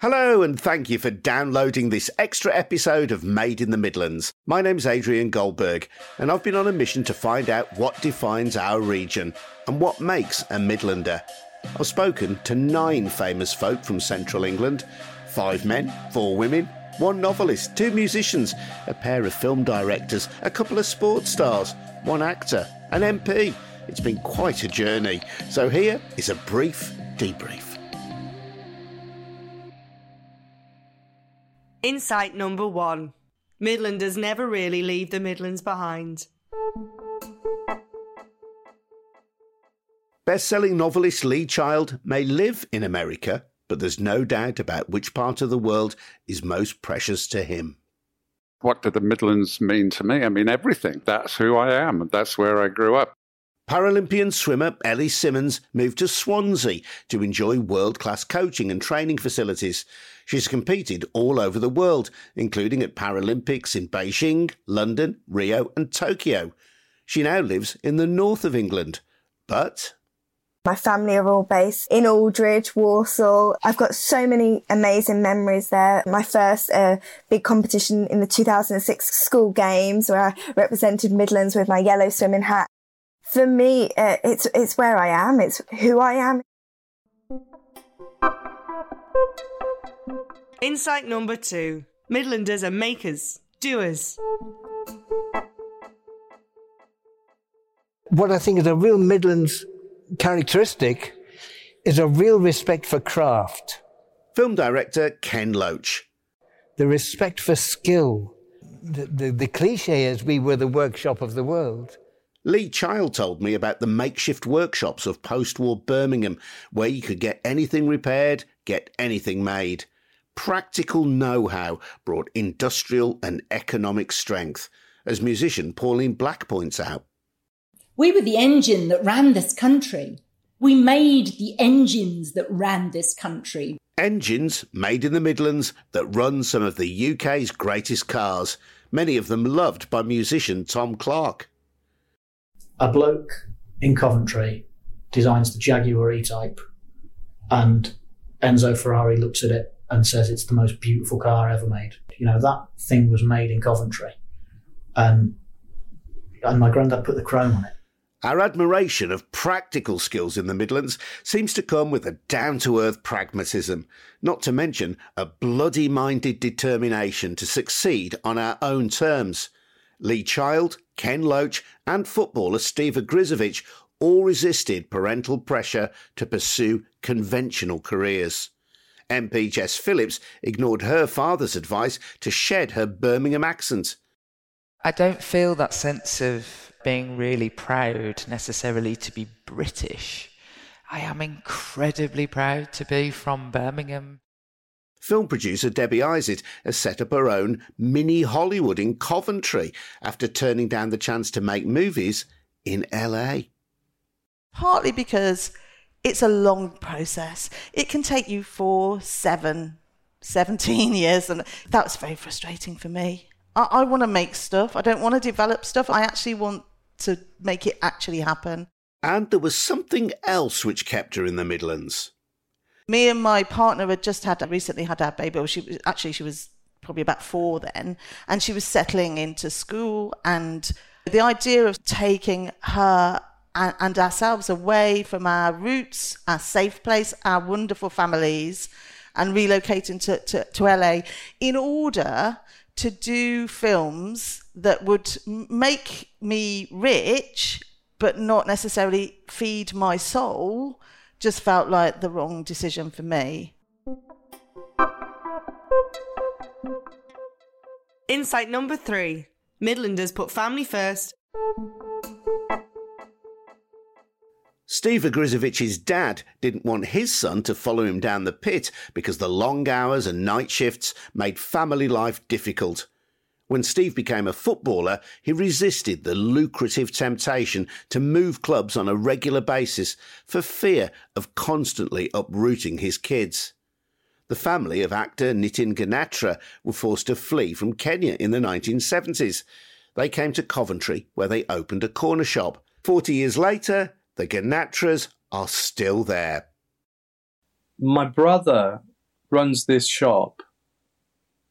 Hello, and thank you for downloading this extra episode of Made in the Midlands. My name's Adrian Goldberg, and I've been on a mission to find out what defines our region and what makes a Midlander. I've spoken to nine famous folk from central England five men, four women, one novelist, two musicians, a pair of film directors, a couple of sports stars, one actor, an MP. It's been quite a journey. So here is a brief debrief. Insight number one Midlanders never really leave the Midlands behind. Best selling novelist Lee Child may live in America, but there's no doubt about which part of the world is most precious to him. What do the Midlands mean to me? I mean, everything. That's who I am. That's where I grew up. Paralympian swimmer Ellie Simmonds moved to Swansea to enjoy world class coaching and training facilities. She's competed all over the world, including at Paralympics in Beijing, London, Rio, and Tokyo. She now lives in the north of England. But My family are all based in Aldridge, Walsall. I've got so many amazing memories there. My first uh, big competition in the 2006 school games where I represented Midlands with my yellow swimming hat. For me, uh, it's, it's where I am. It's who I am. Insight number two Midlanders are makers, doers. What I think is a real Midlands characteristic is a real respect for craft, film director Ken Loach. the respect for skill. The, the, the cliche is we were the workshop of the world. Lee Child told me about the makeshift workshops of post war Birmingham, where you could get anything repaired, get anything made. Practical know how brought industrial and economic strength, as musician Pauline Black points out. We were the engine that ran this country. We made the engines that ran this country. Engines made in the Midlands that run some of the UK's greatest cars, many of them loved by musician Tom Clarke. A bloke in Coventry designs the Jaguar E-Type, and Enzo Ferrari looks at it and says it's the most beautiful car ever made. You know that thing was made in Coventry, and and my granddad put the chrome on it. Our admiration of practical skills in the Midlands seems to come with a down to earth pragmatism, not to mention a bloody minded determination to succeed on our own terms. Lee Child, Ken Loach, and footballer Steve Ogrizovic all resisted parental pressure to pursue conventional careers. MP Jess Phillips ignored her father's advice to shed her Birmingham accent. I don't feel that sense of being really proud necessarily to be British. I am incredibly proud to be from Birmingham. Film producer Debbie Isitt has set up her own mini Hollywood in Coventry after turning down the chance to make movies in LA. Partly because it's a long process. It can take you four, seven, 17 years, and that was very frustrating for me. I, I want to make stuff. I don't want to develop stuff. I actually want to make it actually happen. And there was something else which kept her in the Midlands. Me and my partner had just had recently had our baby. Well, she was actually she was probably about four then, and she was settling into school. And the idea of taking her and, and ourselves away from our roots, our safe place, our wonderful families, and relocating to, to, to LA in order to do films that would make me rich but not necessarily feed my soul just felt like the wrong decision for me. Insight number three Midlanders put family first. Steve Ogrizovic's dad didn't want his son to follow him down the pit because the long hours and night shifts made family life difficult. When Steve became a footballer, he resisted the lucrative temptation to move clubs on a regular basis for fear of constantly uprooting his kids. The family of actor Nitin Ganatra were forced to flee from Kenya in the 1970s. They came to Coventry, where they opened a corner shop. Forty years later, the Ganatras are still there. My brother runs this shop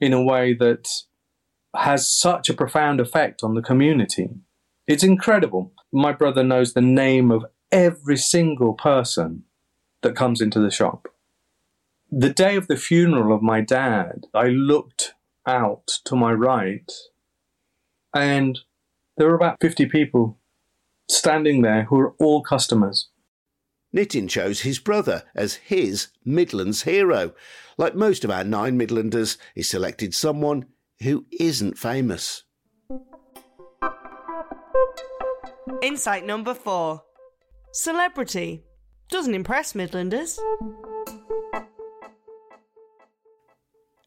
in a way that has such a profound effect on the community. It's incredible. My brother knows the name of every single person that comes into the shop. The day of the funeral of my dad, I looked out to my right and there were about 50 people standing there who were all customers. Nitin chose his brother as his Midlands hero. Like most of our nine Midlanders, he selected someone who isn't famous. Insight number four Celebrity. Doesn't impress Midlanders.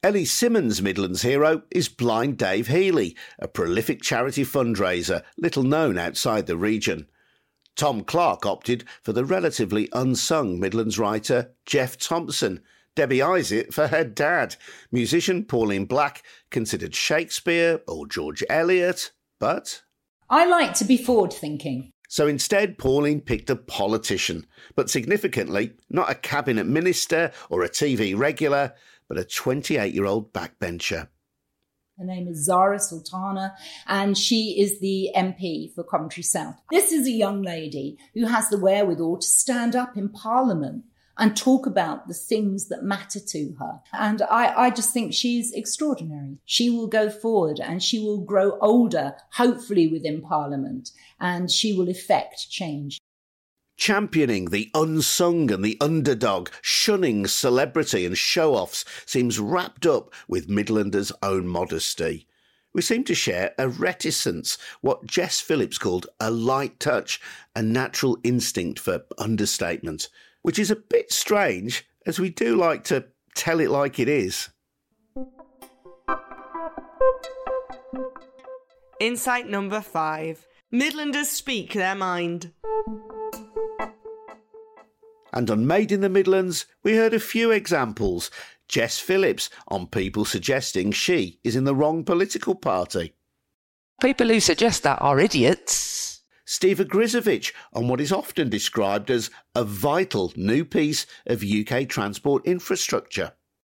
Ellie Simmonds' Midlands hero is Blind Dave Heeley, a prolific charity fundraiser, little known outside the region. Tom Clarke opted for the relatively unsung Midlands writer Geoff Thompson. Debbie Isitt for her dad. Musician Pauline Black considered Shakespeare or George Eliot, but. I like to be forward thinking. So instead, Pauline picked a politician, but significantly, not a cabinet minister or a TV regular, but a 28 year old backbencher. Her name is Zara Sultana, and she is the MP for Coventry South. This is a young lady who has the wherewithal to stand up in Parliament and talk about the things that matter to her. And I, I just think she's extraordinary. She will go forward and she will grow older, hopefully within Parliament, and she will effect change championing the unsung and the underdog, shunning celebrity and show offs, seems wrapped up with Midlander's own modesty. We seem to share a reticence, what Jess Phillips called a light touch, a natural instinct for understatement, which is a bit strange, as we do like to tell it like it is. Insight number five Midlanders speak their mind. And on Made in the Midlands, we heard a few examples. Jess Phillips on people suggesting she is in the wrong political party. People who suggest that are idiots. Steve Ogrizovic on what is often described as a vital new piece of UK transport infrastructure.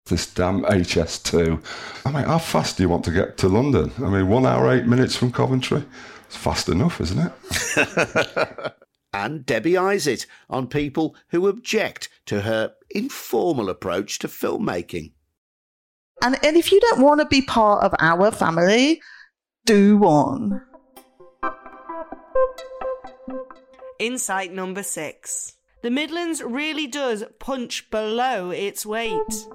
This damn HS2. I mean, how fast do you want to get to London? I mean, one hour, eight minutes from Coventry. It's fast enough, isn't it? and Debbie Isitt on people who object to her informal approach to filmmaking. And, and if you don't want to be part of our family, do one. Insight number six. The Midlands really does punch below its weight.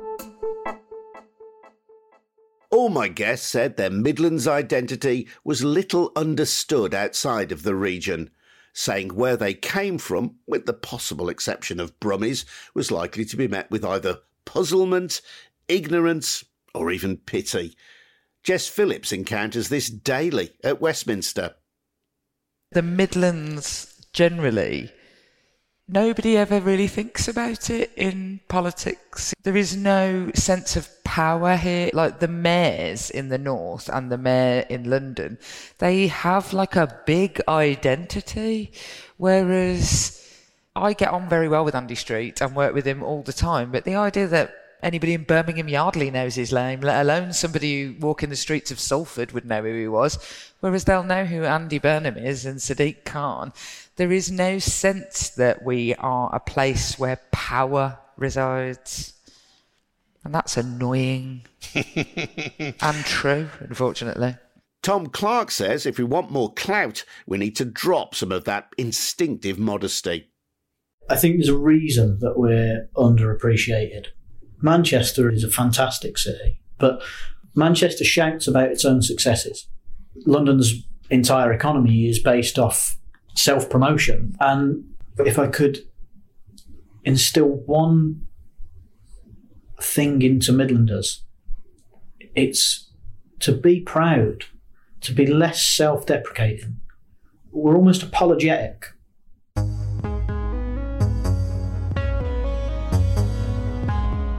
All my guests said their Midlands identity was little understood outside of the region saying where they came from, with the possible exception of Brummies, was likely to be met with either puzzlement, ignorance, or even pity. Jess Phillips encounters this daily at Westminster. The Midlands generally, nobody ever really thinks about it in politics. There is no sense of power here. Like the mayors in the north and the mayor in London, they have like a big identity, whereas I get on very well with Andy Street and work with him all the time. But the idea that anybody in Birmingham Yardley knows his name, let alone somebody who walking the streets of Salford would know who he was, whereas they'll know who Andy Burnham is and Sadiq Khan. There is no sense that we are a place where power resides. And that's annoying and true, unfortunately. Tom Clarke says if we want more clout, we need to drop some of that instinctive modesty. I think there's a reason that we're underappreciated. Manchester is a fantastic city, but Manchester shouts about its own successes. London's entire economy is based off self promotion. And if I could instill one thing into Midlanders, it's to be proud, to be less self deprecating. We're almost apologetic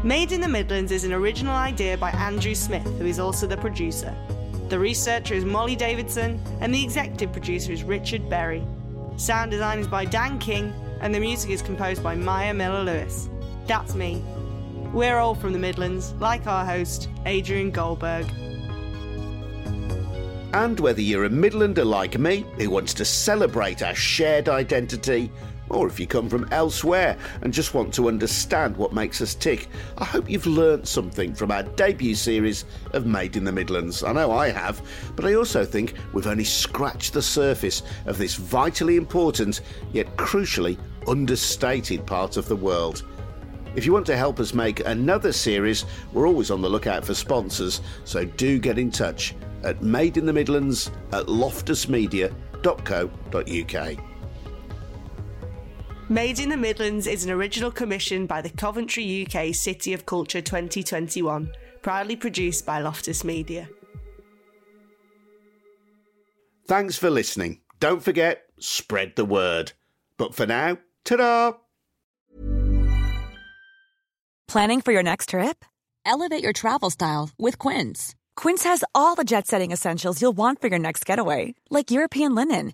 Made in the Midlands is an original idea by Andrew Smith, who is also the producer. The researcher is Molly Davidson, and the executive producer is Richard Berry. Sound design is by Dan King, and the music is composed by Maia Miller Lewis. That's me. We're all from the Midlands, like our host, Adrian Goldberg. And whether you're a Midlander like me who wants to celebrate our shared identity, or if you come from elsewhere and just want to understand what makes us tick, I hope you've learnt something from our debut series of Made in the Midlands. I know I have, but I also think we've only scratched the surface of this vitally important, yet crucially understated part of the world. If you want to help us make another series, we're always on the lookout for sponsors, so do get in touch at Made in the Midlands at loftusmedia.co.uk. Made in the Midlands is an original commission by the Coventry UK City of Culture 2021, proudly produced by Loftus Media. Thanks for listening. Don't forget, spread the word. But for now, ta da! Planning for your next trip? Elevate your travel style with Quince. Quince has all the jet setting essentials you'll want for your next getaway, like European linen